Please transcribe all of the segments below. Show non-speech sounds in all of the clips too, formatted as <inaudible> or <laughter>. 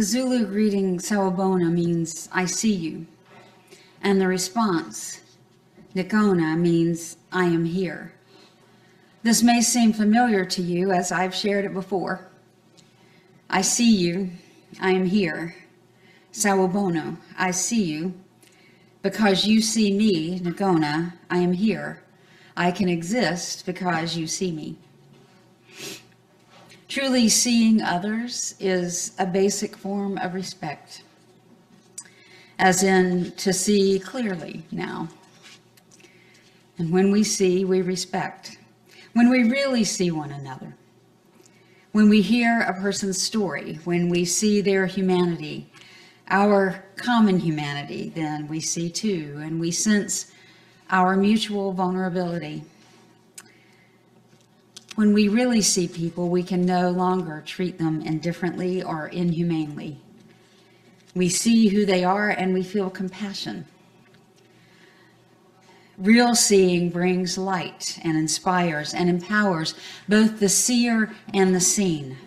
The Zulu greeting Sawubona means I see you. And the response, Ngikhona, means I am here. This may seem familiar to you as I've shared it before. I see you. I am here. Sawubona, I see you. Because you see me, Ngikhona, I am here. I can exist because you see me. Truly seeing others is a basic form of respect, as in to see clearly now. And when we see, we respect. When we really see one another, when we hear a person's story, when we see their humanity, our common humanity, then we see too, and we sense our mutual vulnerability. When we really see people, we can no longer treat them indifferently or inhumanely. We see who they are and we feel compassion. Real seeing brings light and inspires and empowers both the seer and the seen.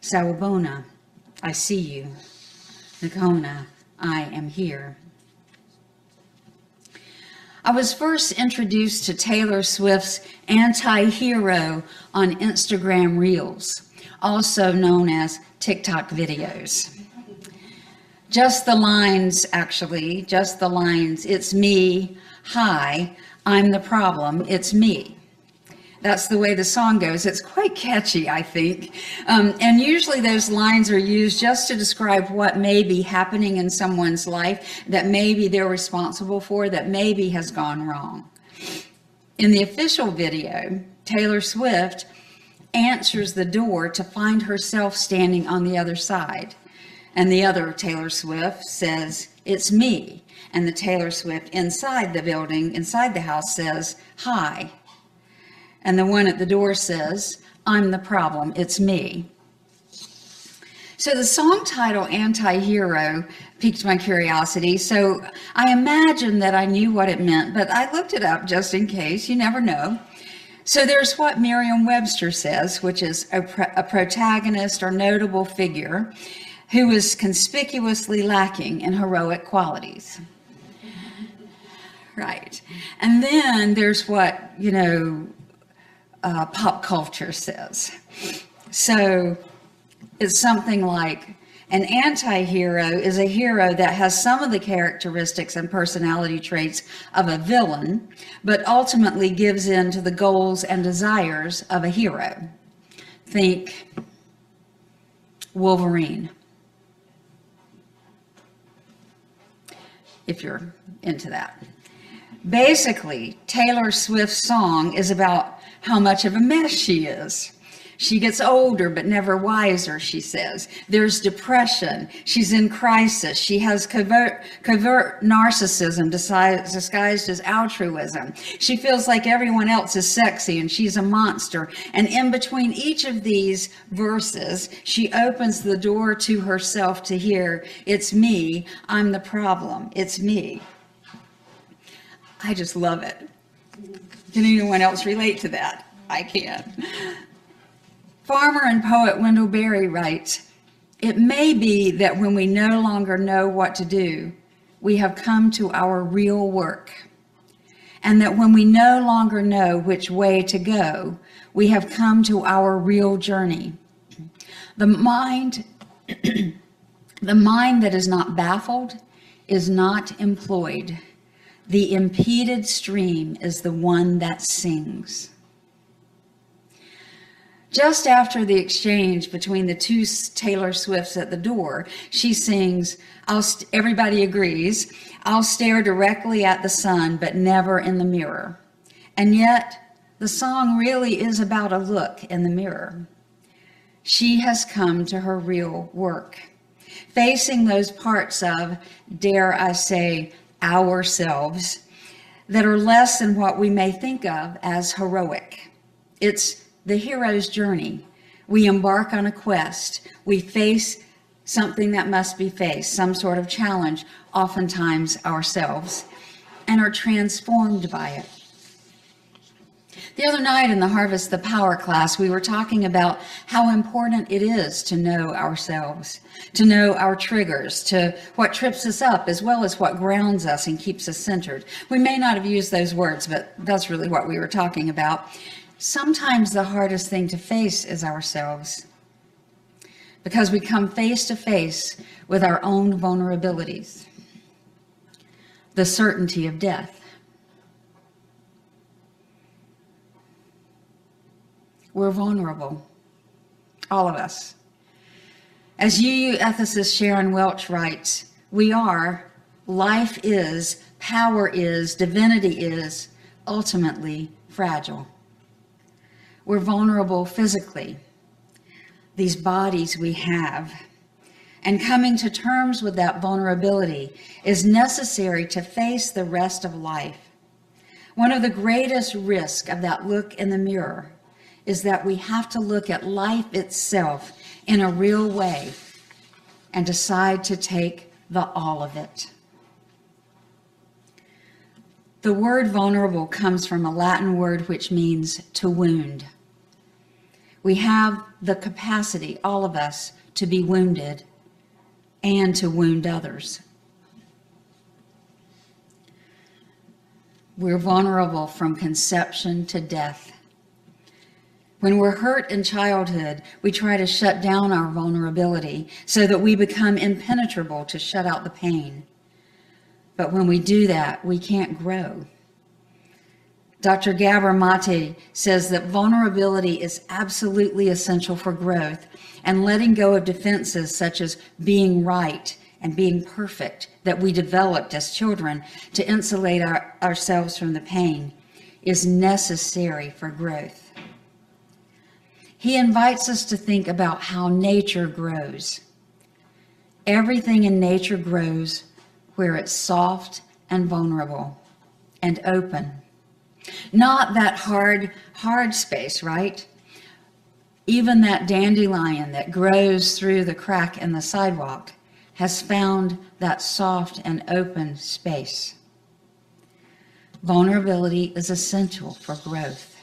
Sawubona, I see you. Ngikhona, I am here. I was first introduced to Taylor Swift's Anti Hero on Instagram Reels, also known as TikTok videos. Just the lines, actually, just the lines. It's me. Hi, I'm the problem. It's me. That's the way the song goes. It's quite catchy, I think. Um, and usually those lines are used just to describe what may be happening in someone's life that maybe they're responsible for, that maybe has gone wrong. In the official video, Taylor Swift answers the door to find herself standing on the other side. And the other Taylor Swift says, It's me. And the Taylor Swift inside the building, inside the house, says, Hi. And the one at the door says, I'm the problem, it's me. So the song title, Anti Hero, piqued my curiosity. So I imagined that I knew what it meant, but I looked it up just in case. You never know. So there's what Merriam Webster says, which is a, pro- a protagonist or notable figure who is conspicuously lacking in heroic qualities. Right. And then there's what, you know, uh, pop culture says. So it's something like an anti hero is a hero that has some of the characteristics and personality traits of a villain, but ultimately gives in to the goals and desires of a hero. Think Wolverine. If you're into that. Basically, Taylor Swift's song is about how much of a mess she is. She gets older but never wiser, she says. There's depression. She's in crisis. She has covert, covert narcissism disguised as altruism. She feels like everyone else is sexy and she's a monster. And in between each of these verses, she opens the door to herself to hear, It's me. I'm the problem. It's me. I just love it. Can anyone else relate to that? I can. Farmer and poet Wendell Berry writes It may be that when we no longer know what to do, we have come to our real work. And that when we no longer know which way to go, we have come to our real journey. The mind, <clears throat> the mind that is not baffled is not employed. The impeded stream is the one that sings. Just after the exchange between the two Taylor Swifts at the door, she sings, I'll st- everybody agrees, I'll stare directly at the sun, but never in the mirror. And yet, the song really is about a look in the mirror. She has come to her real work, facing those parts of, dare I say, ourselves that are less than what we may think of as heroic. It's the hero's journey. We embark on a quest. We face something that must be faced, some sort of challenge, oftentimes ourselves, and are transformed by it. The other night in the Harvest the Power class, we were talking about how important it is to know ourselves, to know our triggers, to what trips us up, as well as what grounds us and keeps us centered. We may not have used those words, but that's really what we were talking about. Sometimes the hardest thing to face is ourselves because we come face to face with our own vulnerabilities, the certainty of death We're vulnerable, all of us. As UU ethicist Sharon Welch writes, we are, life is, power is, divinity is, ultimately fragile. We're vulnerable physically, these bodies we have. And coming to terms with that vulnerability is necessary to face the rest of life. One of the greatest risks of that look in the mirror is that we have to look at life itself in a real way and decide to take the all of it. The word vulnerable comes from a Latin word which means to wound. We have the capacity, all of us, to be wounded and to wound others. We're vulnerable from conception to death. When we're hurt in childhood, we try to shut down our vulnerability so that we become impenetrable to shut out the pain. But when we do that, we can't grow. Dr. Gabor Mate says that vulnerability is absolutely essential for growth and letting go of defenses such as being right and being perfect that we developed as children to insulate our, ourselves from the pain is necessary for growth. He invites us to think about how nature grows. Everything in nature grows where it's soft and vulnerable and open. Not that hard, hard space, right? Even that dandelion that grows through the crack in the sidewalk has found that soft and open space. Vulnerability is essential for growth.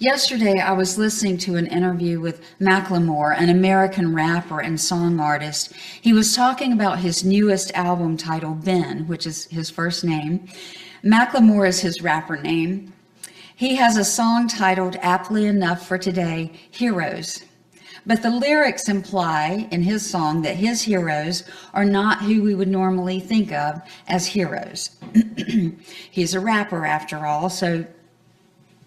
Yesterday, I was listening to an interview with Macklemore, an American rapper and song artist. He was talking about his newest album titled Ben, which is his first name. Macklemore is his rapper name. He has a song titled, aptly enough for today, Heroes. But the lyrics imply in his song that his heroes are not who we would normally think of as heroes. <clears throat> He's a rapper after all, so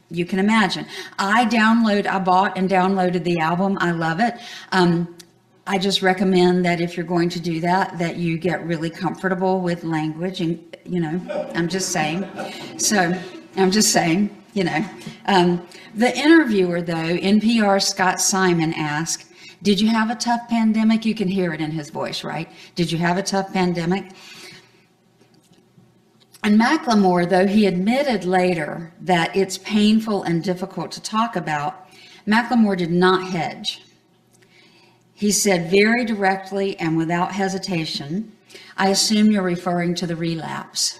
you can imagine. I download, I bought and downloaded the album. I love it. Um, I just recommend that if you're going to do that, that you get really comfortable with language. And, you know, I'm just saying. So I'm just saying, you know. Um, the interviewer, though, NPR Scott Simon asked, Did you have a tough pandemic? You can hear it in his voice, right? Did you have a tough pandemic? And Macklemore, though he admitted later that it's painful and difficult to talk about, Macklemore did not hedge. He said very directly and without hesitation, I assume you're referring to the relapse.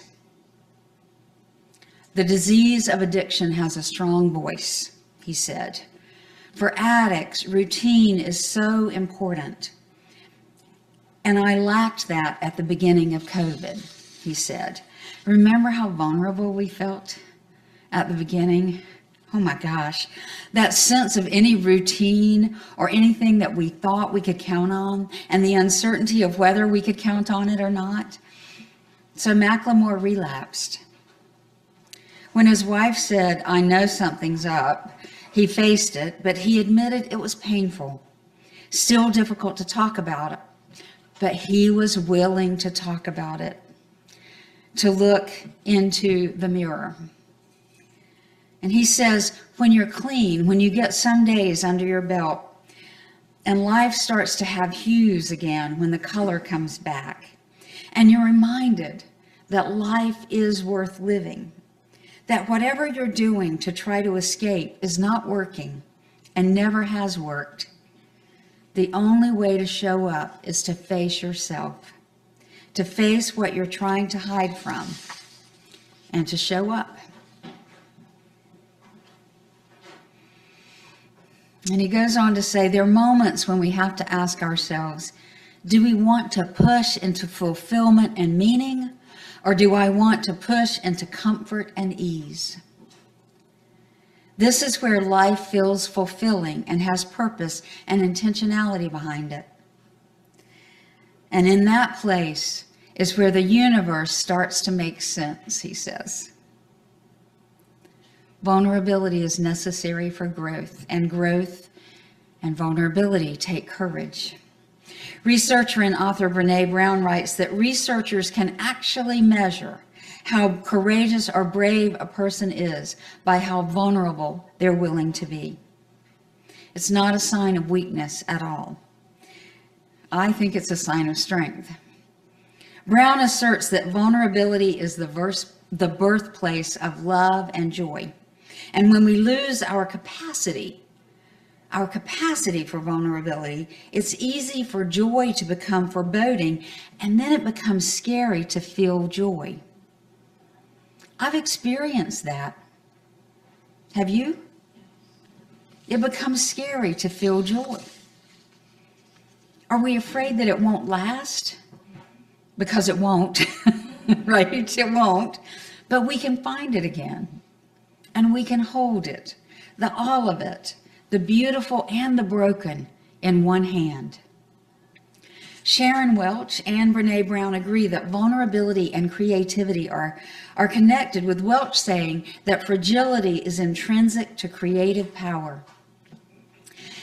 The disease of addiction has a strong voice, he said. For addicts, routine is so important. And I lacked that at the beginning of COVID, he said. Remember how vulnerable we felt at the beginning? Oh my gosh, that sense of any routine or anything that we thought we could count on and the uncertainty of whether we could count on it or not. So Macklemore relapsed. When his wife said, I know something's up, he faced it, but he admitted it was painful, still difficult to talk about but he was willing to talk about it to look into the mirror. And he says, when you're clean, when you get some days under your belt, and life starts to have hues again when the color comes back, and you're reminded that life is worth living, that whatever you're doing to try to escape is not working and never has worked, the only way to show up is to face yourself to face what you're trying to hide from and to show up. And he goes on to say there are moments when we have to ask ourselves do we want to push into fulfillment and meaning, or do I want to push into comfort and ease? This is where life feels fulfilling and has purpose and intentionality behind it. And in that place, is where the universe starts to make sense, he says. Vulnerability is necessary for growth, and growth and vulnerability take courage. Researcher and author Brene Brown writes that researchers can actually measure how courageous or brave a person is by how vulnerable they're willing to be. It's not a sign of weakness at all. I think it's a sign of strength. Brown asserts that vulnerability is the, verse, the birthplace of love and joy. And when we lose our capacity, our capacity for vulnerability, it's easy for joy to become foreboding, and then it becomes scary to feel joy. I've experienced that. Have you? It becomes scary to feel joy. Are we afraid that it won't last? Because it won't, <laughs> right? It won't. But we can find it again and we can hold it, the all of it, the beautiful and the broken, in one hand. Sharon Welch and Brene Brown agree that vulnerability and creativity are, are connected, with Welch saying that fragility is intrinsic to creative power.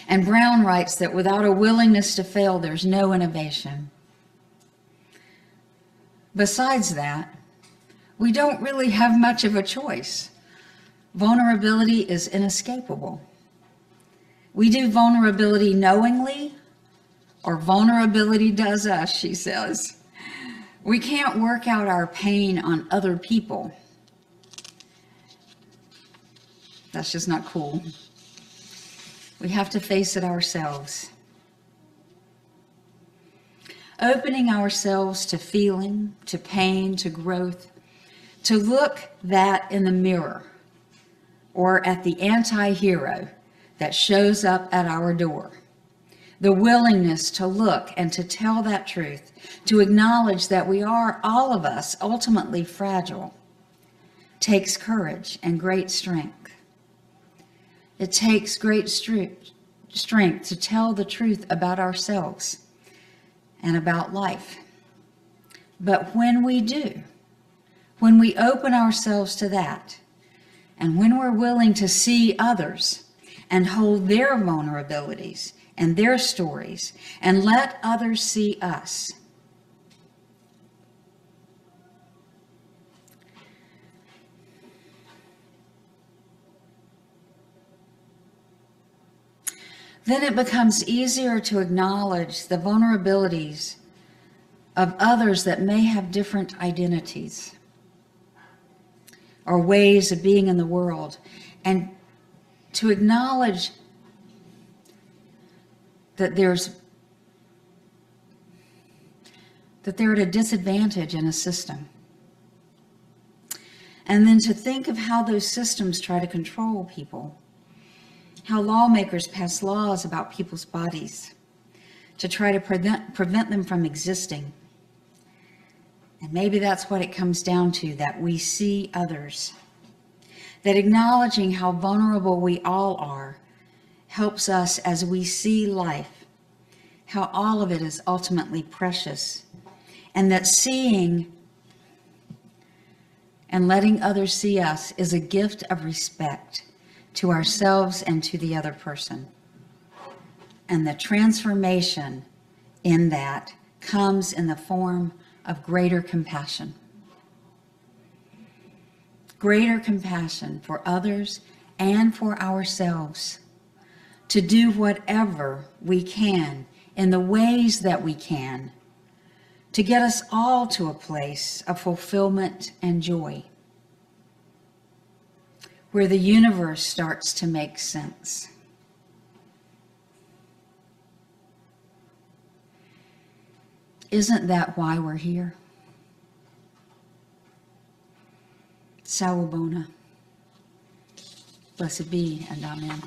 And Brown writes that without a willingness to fail, there's no innovation. Besides that, we don't really have much of a choice. Vulnerability is inescapable. We do vulnerability knowingly, or vulnerability does us, she says. We can't work out our pain on other people. That's just not cool. We have to face it ourselves. Opening ourselves to feeling, to pain, to growth, to look that in the mirror or at the anti hero that shows up at our door. The willingness to look and to tell that truth, to acknowledge that we are, all of us, ultimately fragile, takes courage and great strength. It takes great strength to tell the truth about ourselves and about life. But when we do, when we open ourselves to that, and when we're willing to see others and hold their vulnerabilities and their stories and let others see us. Then it becomes easier to acknowledge the vulnerabilities of others that may have different identities or ways of being in the world and to acknowledge that there's that they're at a disadvantage in a system. And then to think of how those systems try to control people, how lawmakers pass laws about people's bodies to try to prevent, prevent them from existing. And maybe that's what it comes down to that we see others. That acknowledging how vulnerable we all are helps us as we see life, how all of it is ultimately precious, and that seeing and letting others see us is a gift of respect to ourselves and to the other person. And the transformation in that comes in the form of greater compassion greater compassion for others and for ourselves, to do whatever we can in the ways that we can to get us all to a place of fulfillment and joy, where the universe starts to make sense. Isn't that why we're here? Sawubona. Blessed be and amen.